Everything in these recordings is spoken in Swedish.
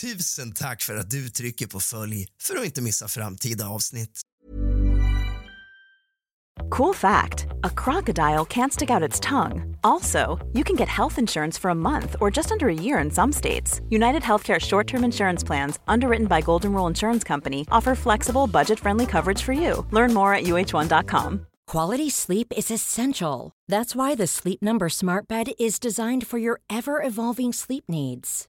Tusen tack för att du trycker på följ för att inte missa framtida avsnitt. Cool fact a crocodile can't stick out its tongue. Also, you can get health insurance for a month or just under a year in some states. United Healthcare short term insurance plans, underwritten by Golden Rule Insurance Company, offer flexible, budget friendly coverage for you. Learn more at uh1.com. Quality sleep is essential. That's why the Sleep Number Smart Bed is designed for your ever evolving sleep needs.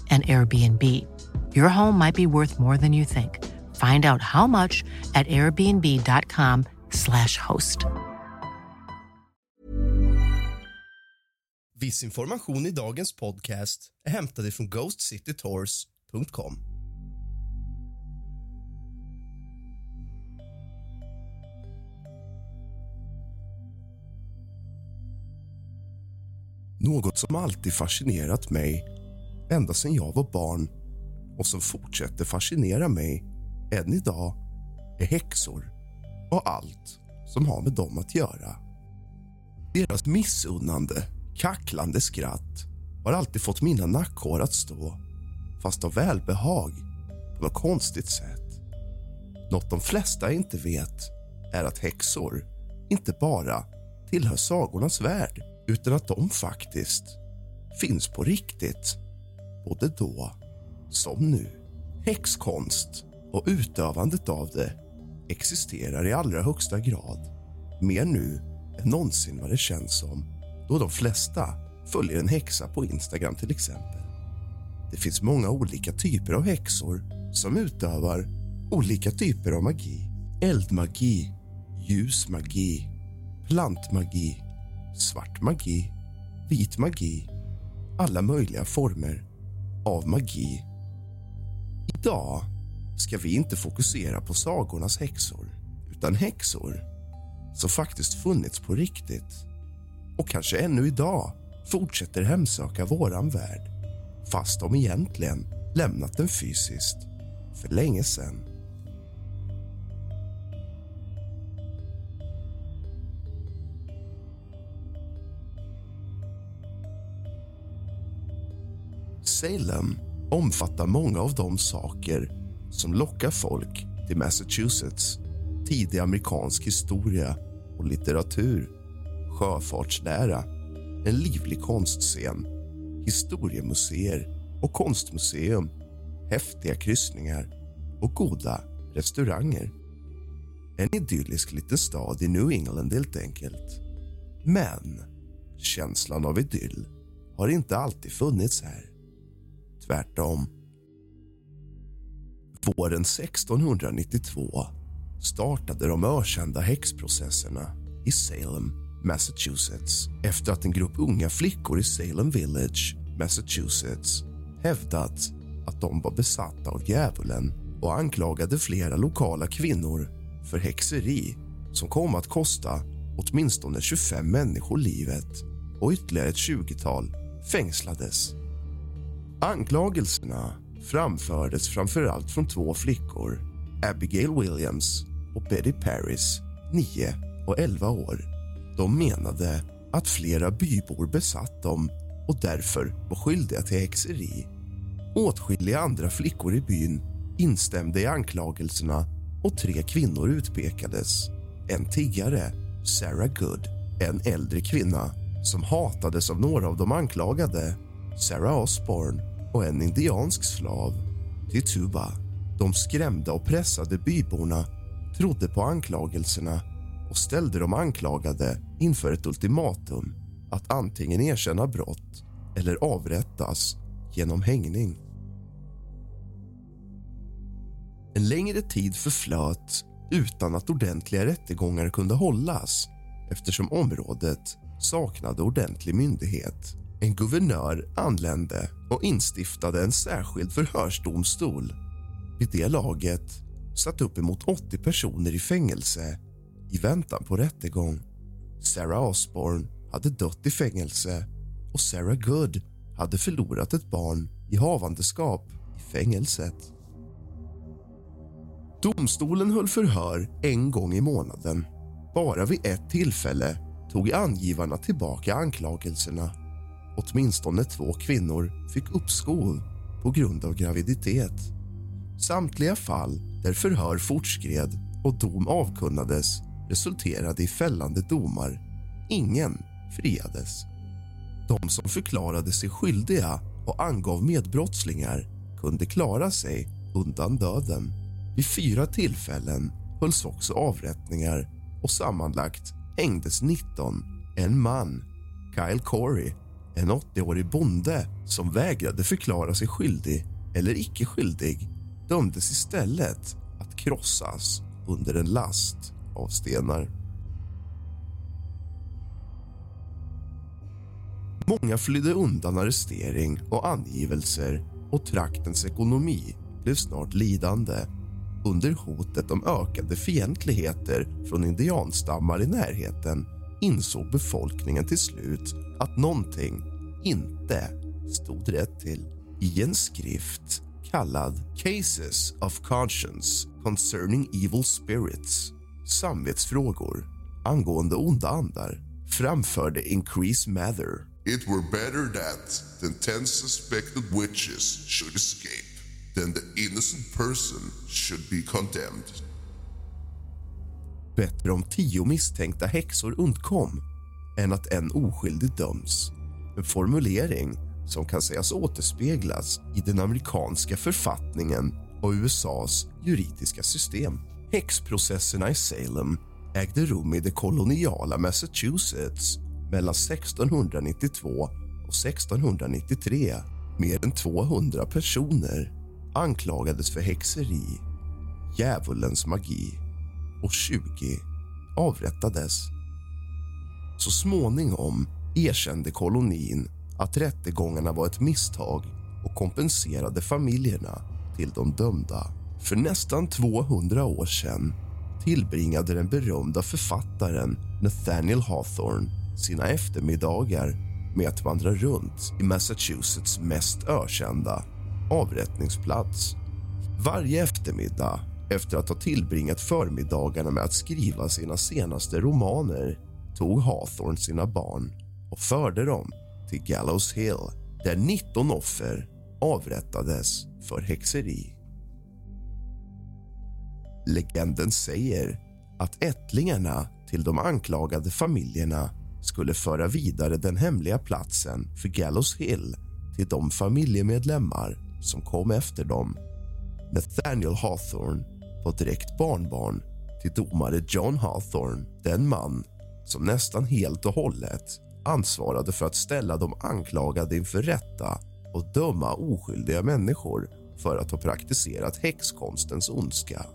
an Airbnb. Your home might be worth more than you think. Find out how much at airbnb.com/slash host. Viss information i dagens podcast är hämtad från ghostcitytours.com. Något som alltid fascinerat mig ända sedan jag var barn och som fortsätter fascinera mig än idag är häxor och allt som har med dem att göra. Deras missunnande, kacklande skratt har alltid fått mina nackhår att stå fast av välbehag på något konstigt sätt. Något de flesta inte vet är att häxor inte bara tillhör sagornas värld utan att de faktiskt finns på riktigt, både då som nu. Häxkonst och utövandet av det existerar i allra högsta grad. Mer nu än någonsin vad det känns som då de flesta följer en häxa på Instagram till exempel. Det finns många olika typer av häxor som utövar olika typer av magi. Eldmagi, ljusmagi, plantmagi svart magi, vit magi alla möjliga former av magi. Idag ska vi inte fokusera på sagornas häxor utan häxor som faktiskt funnits på riktigt och kanske ännu idag fortsätter hemsöka våran värld fast de egentligen lämnat den fysiskt för länge sedan. Salem omfattar många av de saker som lockar folk till Massachusetts. Tidig amerikansk historia och litteratur, sjöfartslära, en livlig konstscen, historiemuseer och konstmuseum, häftiga kryssningar och goda restauranger. En idyllisk liten stad i New England, helt enkelt. Men känslan av idyll har inte alltid funnits här tvärtom. Våren 1692 startade de ökända häxprocesserna i Salem, Massachusetts efter att en grupp unga flickor i Salem Village, Massachusetts hävdat att de var besatta av djävulen och anklagade flera lokala kvinnor för häxeri som kom att kosta åtminstone 25 människor livet och ytterligare ett 20-tal fängslades. Anklagelserna framfördes framför allt från två flickor Abigail Williams och Betty Paris, 9 och 11 år. De menade att flera bybor besatt dem och därför var skyldiga till häxeri. Åtskilliga andra flickor i byn instämde i anklagelserna och tre kvinnor utpekades. En tiggare, Sarah Good, en äldre kvinna som hatades av några av de anklagade Sarah Osborne och en indiansk slav, Tituba. De skrämda och pressade byborna trodde på anklagelserna och ställde de anklagade inför ett ultimatum att antingen erkänna brott eller avrättas genom hängning. En längre tid förflöt utan att ordentliga rättegångar kunde hållas eftersom området saknade ordentlig myndighet. En guvernör anlände och instiftade en särskild förhörsdomstol. Vid det laget satt uppemot 80 personer i fängelse i väntan på rättegång. Sarah Osborne hade dött i fängelse och Sarah Good hade förlorat ett barn i havandeskap i fängelset. Domstolen höll förhör en gång i månaden. Bara vid ett tillfälle tog angivarna tillbaka anklagelserna. Åtminstone två kvinnor fick uppskov på grund av graviditet. Samtliga fall där förhör fortskred och dom avkunnades resulterade i fällande domar. Ingen friades. De som förklarade sig skyldiga och angav medbrottslingar kunde klara sig undan döden. Vid fyra tillfällen hölls också avrättningar och sammanlagt hängdes 19. En man, Kyle Corey, en 80-årig bonde som vägrade förklara sig skyldig eller icke skyldig dömdes istället att krossas under en last av stenar. Många flydde undan arrestering och angivelser och traktens ekonomi blev snart lidande under hotet om ökade fientligheter från indianstammar i närheten insåg befolkningen till slut att någonting inte stod rätt till. I en skrift kallad Cases of Conscience Concerning Evil Spirits samvetsfrågor angående onda andar framförde Increase Mather. It were better that than ten suspected witches should escape than the innocent person should be condemned. Bättre om tio misstänkta häxor undkom än att en oskyldig döms. En formulering som kan sägas återspeglas i den amerikanska författningen och USAs juridiska system. Häxprocesserna i Salem ägde rum i det koloniala Massachusetts mellan 1692 och 1693. Mer än 200 personer anklagades för häxeri, djävulens magi och 20 avrättades. Så småningom erkände kolonin att rättegångarna var ett misstag och kompenserade familjerna till de dömda. För nästan 200 år sedan tillbringade den berömda författaren Nathaniel Hawthorne sina eftermiddagar med att vandra runt i Massachusetts mest ökända avrättningsplats. Varje eftermiddag efter att ha tillbringat förmiddagarna med att skriva sina senaste romaner tog Hawthorne sina barn och förde dem till Gallows Hill där 19 offer avrättades för häxeri. Legenden säger att ättlingarna till de anklagade familjerna skulle föra vidare den hemliga platsen för Gallows Hill till de familjemedlemmar som kom efter dem. Nathaniel Hawthorne var direkt barnbarn till domare John Hawthorne den man som nästan helt och hållet ansvarade för att ställa de anklagade inför rätta och döma oskyldiga människor för att ha praktiserat häxkonstens ondska.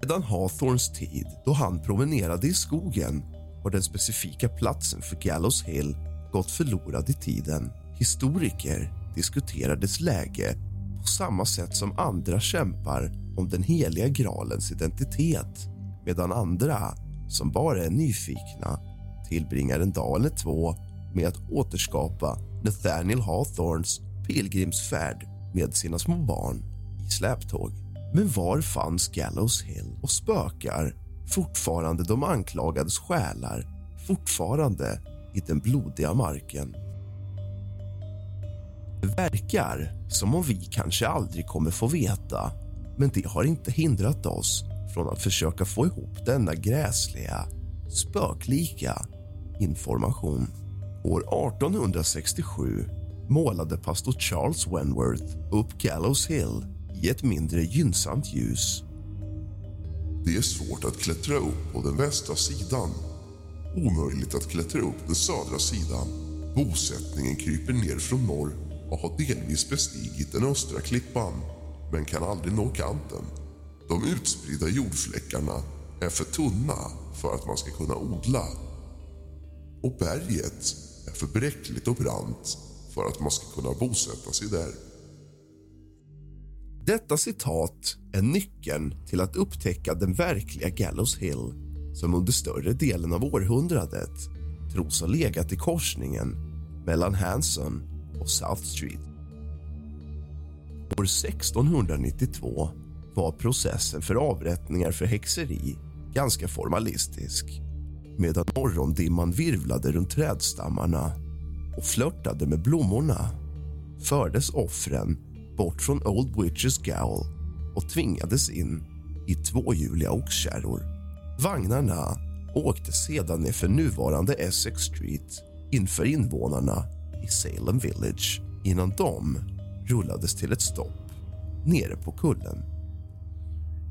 Sedan Hawthorns tid, då han promenerade i skogen har den specifika platsen för Gallows Hill gått förlorad i tiden. Historiker diskuterar dess läge på samma sätt som andra kämpar om den heliga gralens identitet medan andra, som bara är nyfikna tillbringar en dag eller två med att återskapa Nathaniel Hawthorns pilgrimsfärd med sina små barn i släptåg. Men var fanns Gallows Hill och spökar fortfarande de anklagades själar fortfarande i den blodiga marken? Det verkar som om vi kanske aldrig kommer få veta men det har inte hindrat oss från att försöka få ihop denna gräsliga, spöklika information. År 1867 målade pastor Charles Wenworth upp Gallows Hill i ett mindre gynnsamt ljus. Det är svårt att klättra upp på den västra sidan. Omöjligt att klättra upp den södra sidan. Bosättningen kryper ner från norr och har delvis bestigit den östra klippan men kan aldrig nå kanten. De utspridda jordfläckarna är för tunna för att man ska kunna odla. Och berget är för bräckligt och brant för att man ska kunna bosätta sig där. Detta citat är nyckeln till att upptäcka den verkliga Gallows Hill som under större delen av århundradet tros ha legat i korsningen mellan Hanson och South Street. År 1692 var processen för avrättningar för häxeri ganska formalistisk medan morgondimman virvlade runt trädstammarna och flörtade med blommorna fördes offren bort från Old Witches Gowl och tvingades in i tvåhjuliga oxkärror. Vagnarna åkte sedan nerför nuvarande Essex Street inför invånarna i Salem Village innan de rullades till ett stopp nere på kullen.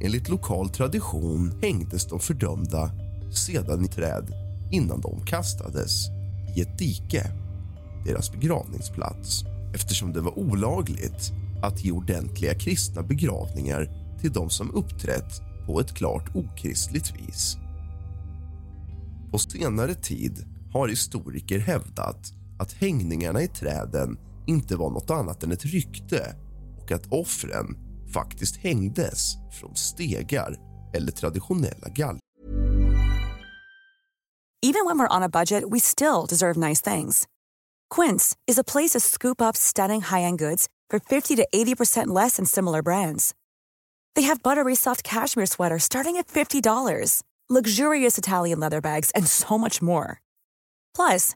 Enligt lokal tradition hängdes de fördömda sedan i träd innan de kastades i ett dike, deras begravningsplats eftersom det var olagligt att ge ordentliga kristna begravningar till de som uppträtt på ett klart okristligt vis. På senare tid har historiker hävdat att hängningarna i träden inte var något annat än ett rykte och att offren faktiskt hängdes från stegar eller traditionella galgar. Even when we're on a budget, we still deserve nice things. Quince is a place to scoop up stunning high-end goods for 50 to 80% less than similar brands. They have buttery soft cashmere sweaters starting at $50, luxurious Italian leather bags, and so much more. Plus,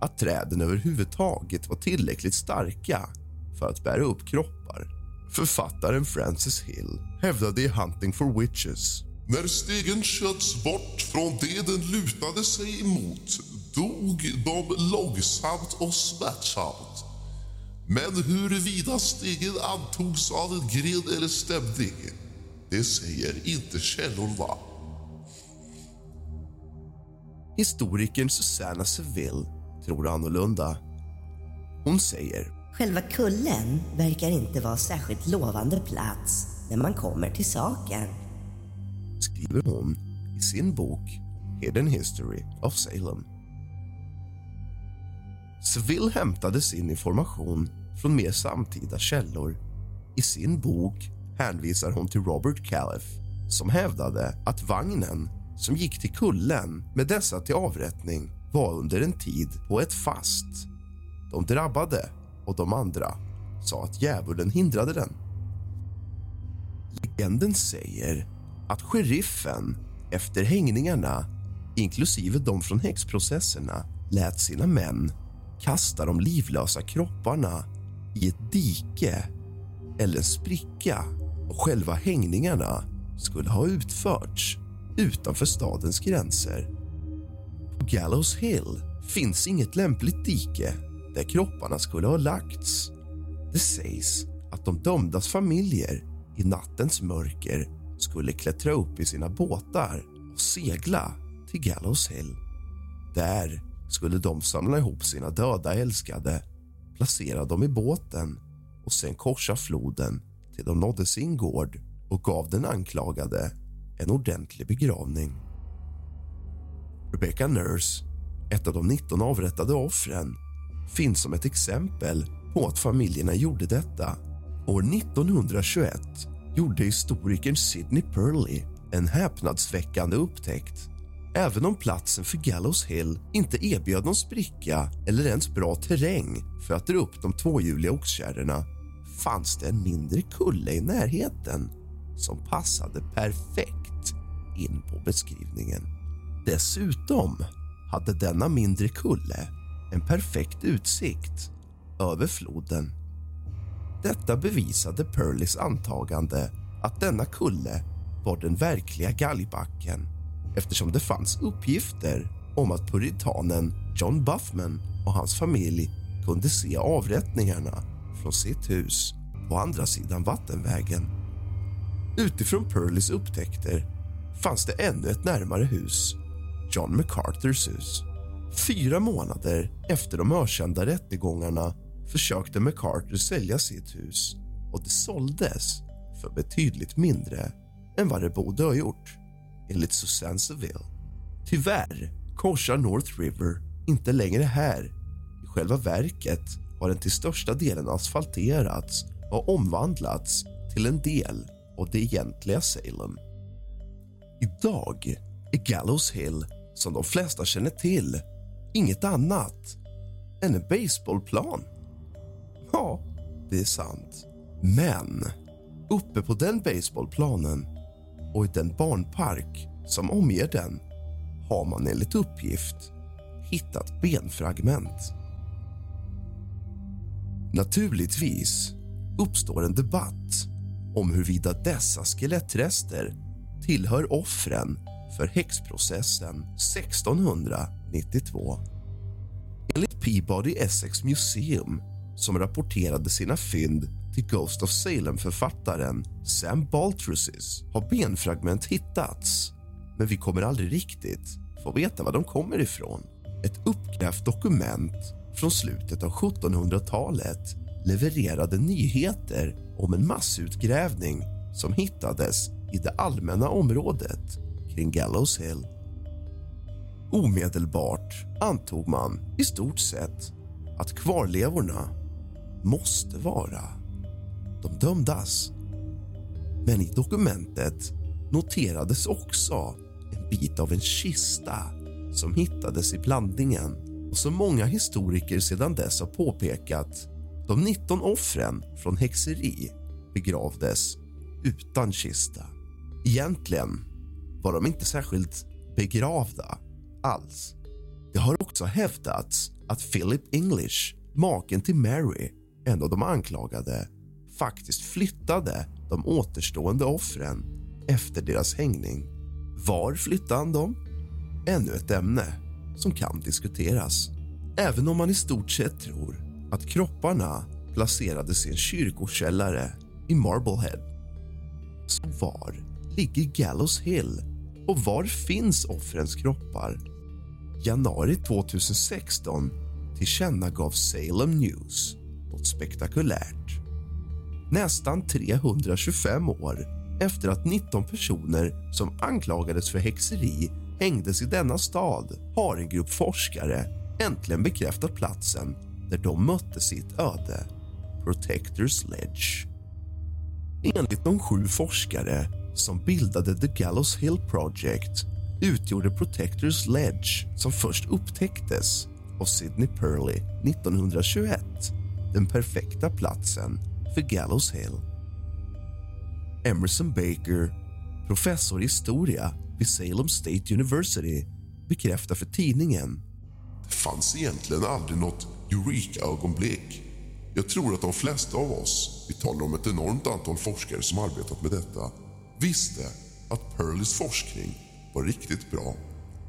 att träden överhuvudtaget var tillräckligt starka för att bära upp kroppar. Författaren Francis Hill hävdade i Hunting for Witches När stegen sköts bort från det den lutade sig emot dog de långsamt och smärtsamt. Men huruvida stegen antogs av en gren eller stämning, det säger inte källorna. Historikern Susanna Seville tror annorlunda. Hon säger Själva kullen verkar inte vara särskilt lovande plats när man kommer till saken. skriver hon i sin bok Hidden History of Salem. Seville hämtade sin information från mer samtida källor. I sin bok hänvisar hon till Robert Califf som hävdade att vagnen som gick till kullen med dessa till avrättning var under en tid på ett fast. De drabbade och de andra sa att djävulen hindrade den. Legenden säger att sheriffen efter hängningarna inklusive de från häxprocesserna lät sina män kasta de livlösa kropparna i ett dike eller en spricka och själva hängningarna skulle ha utförts utanför stadens gränser. På Gallows Hill finns inget lämpligt dike där kropparna skulle ha lagts. Det sägs att de dömdas familjer i nattens mörker skulle klättra upp i sina båtar och segla till Gallows Hill. Där skulle de samla ihop sina döda älskade, placera dem i båten och sen korsa floden till de nådde sin gård och gav den anklagade en ordentlig begravning. Rebecca Nurse, ett av de 19 avrättade offren finns som ett exempel på att familjerna gjorde detta. År 1921 gjorde historikern Sidney Purley en häpnadsväckande upptäckt. Även om platsen för Gallows Hill inte erbjöd någon spricka eller ens bra terräng för att dra upp de tvåhjuliga oxkärrorna fanns det en mindre kulle i närheten som passade perfekt in på beskrivningen. Dessutom hade denna mindre kulle en perfekt utsikt över floden. Detta bevisade Perleys antagande att denna kulle var den verkliga galgbacken eftersom det fanns uppgifter om att puritanen John Buffman och hans familj kunde se avrättningarna från sitt hus på andra sidan vattenvägen. Utifrån Perleys upptäckter fanns det ännu ett närmare hus, John MacArthurs hus. Fyra månader efter de ökända rättegångarna försökte MacArthur sälja sitt hus och det såldes för betydligt mindre än vad det borde ha gjort, enligt Susanne Seville. Tyvärr korsar North River inte längre här. I själva verket har den till största delen asfalterats och omvandlats till en del av det egentliga Salem. Idag är Gallows Hill, som de flesta känner till, inget annat än en baseballplan. Ja, det är sant. Men uppe på den baseballplanen och i den barnpark som omger den har man enligt uppgift hittat benfragment. Naturligtvis uppstår en debatt om huruvida dessa skelettrester tillhör offren för häxprocessen 1692. Enligt Peabody Essex Museum, som rapporterade sina fynd till Ghost of Salem-författaren Sam Baltrusis har benfragment hittats men vi kommer aldrig riktigt få veta var de kommer ifrån. Ett uppgrävt dokument från slutet av 1700-talet levererade nyheter om en massutgrävning som hittades i det allmänna området kring Gallows Hill. Omedelbart antog man i stort sett att kvarlevorna måste vara de dömdas. Men i dokumentet noterades också en bit av en kista som hittades i blandningen och som många historiker sedan dess har påpekat de 19 offren från häxeri begravdes utan kista. Egentligen var de inte särskilt begravda alls. Det har också hävdats att Philip English, maken till Mary, en av de anklagade faktiskt flyttade de återstående offren efter deras hängning. Var flyttade han dem? Ännu ett ämne som kan diskuteras. Även om man i stort sett tror att kropparna placerades i en kyrkokällare i Marblehead. Så var ligger Gallows Hill och var finns offrens kroppar? Januari 2016 tillkännagav Salem News något spektakulärt. Nästan 325 år efter att 19 personer som anklagades för häxeri hängdes i denna stad har en grupp forskare äntligen bekräftat platsen där de mötte sitt öde, Protectors Ledge. Enligt de sju forskare som bildade The Gallows Hill Project utgjorde Protectors Ledge, som först upptäcktes av Sidney Purley 1921 den perfekta platsen för Gallows Hill. Emerson Baker, professor i historia vid Salem State University bekräftar för tidningen. Det fanns egentligen aldrig något Eureka-ögonblick. Jag tror att de flesta av oss, vi talar om ett enormt antal forskare som arbetat med detta, visste att Pearlys forskning var riktigt bra.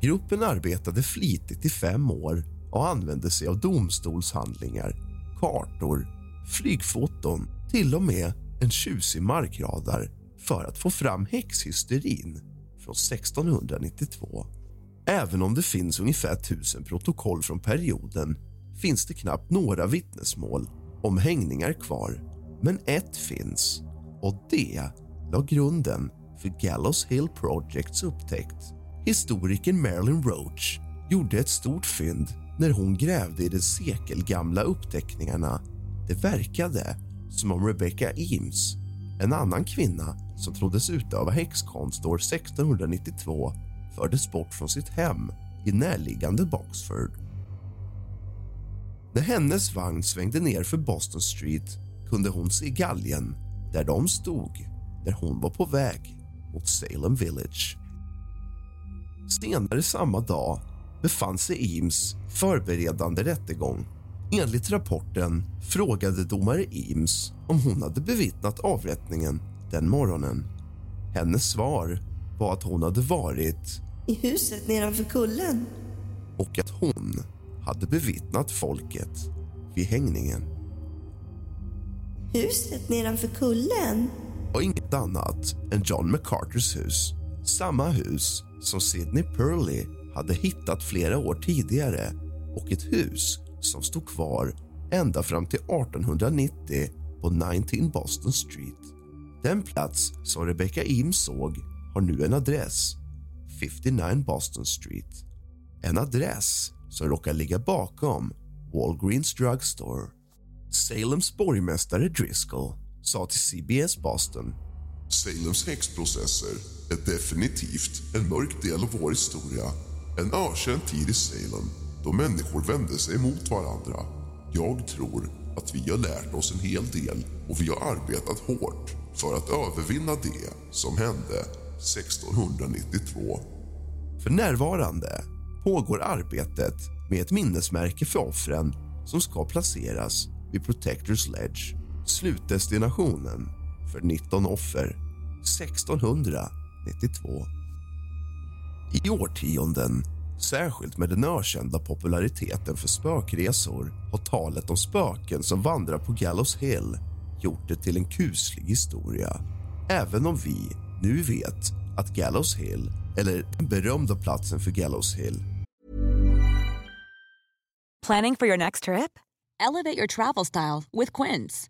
Gruppen arbetade flitigt i fem år och använde sig av domstolshandlingar, kartor, flygfoton till och med en tjusig markradar för att få fram häxhysterin från 1692. Även om det finns ungefär tusen protokoll från perioden finns det knappt några vittnesmål om hängningar kvar. Men ett finns, och det la grunden för Gallows Hill Projects upptäckt. Historikern Marilyn Roach gjorde ett stort fynd när hon grävde i de sekelgamla uppteckningarna. Det verkade som om Rebecca Eames, en annan kvinna som troddes utöva häxkonst år 1692 fördes bort från sitt hem i närliggande Boxford. När hennes vagn svängde ner för Boston Street kunde hon se galgen där de stod när hon var på väg mot Salem Village. Senare samma dag befann sig Eames förberedande rättegång. Enligt rapporten frågade domare Eames om hon hade bevittnat avrättningen den morgonen. Hennes svar var att hon hade varit I huset nedanför kullen. och att hon hade bevittnat folket vid hängningen. Huset nedanför kullen? Och inget annat än John McCarters hus. Samma hus som Sidney Purley hade hittat flera år tidigare och ett hus som stod kvar ända fram till 1890 på 19 Boston Street. Den plats som Rebecca Im såg har nu en adress, 59 Boston Street. En adress som råkar ligga bakom Walgreens Drugstore. Salems borgmästare Driscoll sa till CBS Boston Salems häxprocesser är definitivt en mörk del av vår historia. En ökänd tid i Salem då människor vände sig mot varandra. Jag tror att vi har lärt oss en hel del och vi har arbetat hårt för att övervinna det som hände 1692. För närvarande pågår arbetet med ett minnesmärke för offren som ska placeras vid Protectors Ledge, slutdestinationen för 19 offer 1692. I årtionden, särskilt med den ökända populariteten för spökresor har talet om spöken som vandrar på Gallows Hill gjort det till en kuslig historia. Även om vi nu vet att Gallows Hill, eller den berömda platsen för Gallows Hill Planning for your next trip? Elevate your travel style with Quince.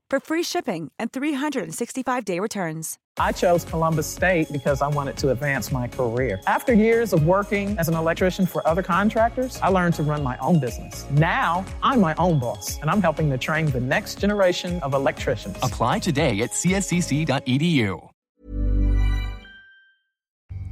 for free shipping and 365-day returns. I chose Columbus State because I wanted to advance my career. After years of working as an electrician for other contractors, I learned to run my own business. Now, I'm my own boss, and I'm helping to train the next generation of electricians. Apply today at cscc.edu.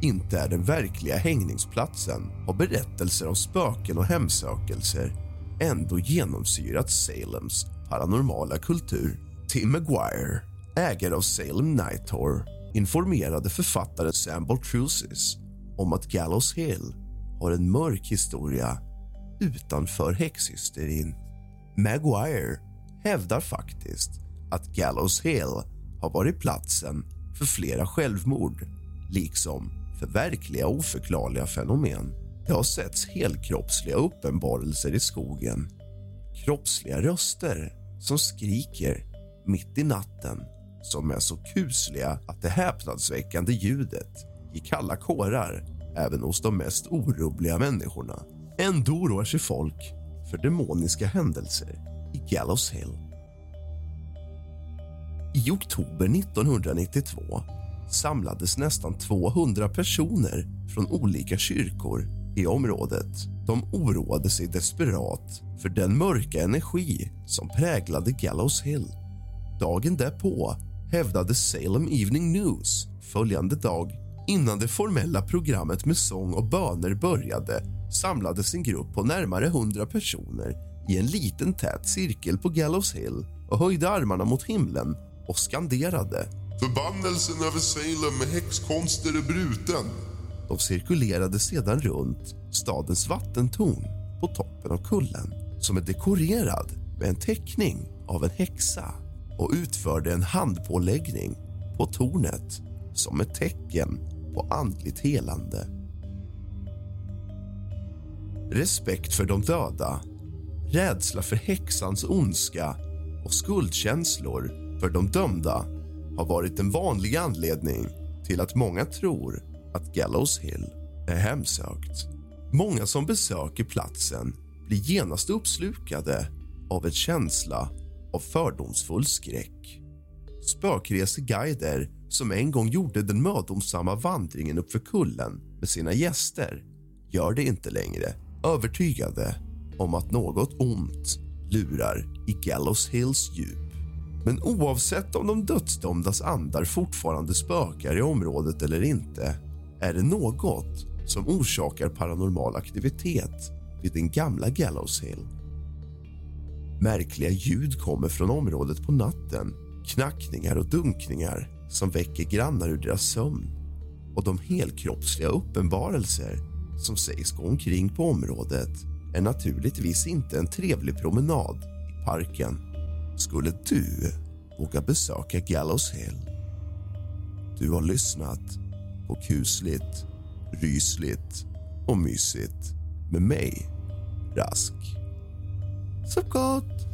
inte är den verkliga hängningsplatsen har berättelser om spöken och hemsökelser ändå genomsyrat Salems paranormala kultur. Tim Maguire, ägare av Salem Nighthor informerade författaren Sam Baltrusis om att Gallows Hill har en mörk historia utanför häxhysterin. Maguire hävdar faktiskt att Gallows Hill har varit platsen för flera självmord liksom för verkliga oförklarliga fenomen. Det har setts helkroppsliga uppenbarelser i skogen. Kroppsliga röster som skriker mitt i natten som är så kusliga att det häpnadsväckande ljudet gick kalla kårar även hos de mest orubbliga människorna. Ändå oroar sig folk för demoniska händelser i Gallows Hill. I oktober 1992 samlades nästan 200 personer från olika kyrkor i området. De oroade sig desperat för den mörka energi som präglade Gallows Hill. Dagen därpå hävdade Salem Evening News följande dag innan det formella programmet med sång och böner började samlades en grupp på närmare 100 personer i en liten tät cirkel på Gallows Hill och höjde armarna mot himlen och skanderade. Förbannelsen över Salem med häxkonster är bruten. De cirkulerade sedan runt stadens vattentorn på toppen av kullen som är dekorerad med en teckning av en häxa och utförde en handpåläggning på tornet som ett tecken på andligt helande. Respekt för de döda, rädsla för häxans ondska och skuldkänslor för de dömda har varit en vanlig anledning till att många tror att Gallows Hill är hemsökt. Många som besöker platsen blir genast uppslukade av en känsla av fördomsfull skräck. Spökreseguider som en gång gjorde den mödosamma vandringen uppför kullen med sina gäster gör det inte längre, övertygade om att något ont lurar i Gallows Hills djup. Men oavsett om de dödsdömdas andar fortfarande spökar i området eller inte är det något som orsakar paranormal aktivitet vid den gamla Gallows Hill. Märkliga ljud kommer från området på natten. Knackningar och dunkningar som väcker grannar ur deras sömn. Och de helkroppsliga uppenbarelser som sägs gå omkring på området är naturligtvis inte en trevlig promenad i parken. Skulle du våga besöka Gallows Hill? Du har lyssnat på kusligt, rysligt och mysigt med mig, Rask. Så gott!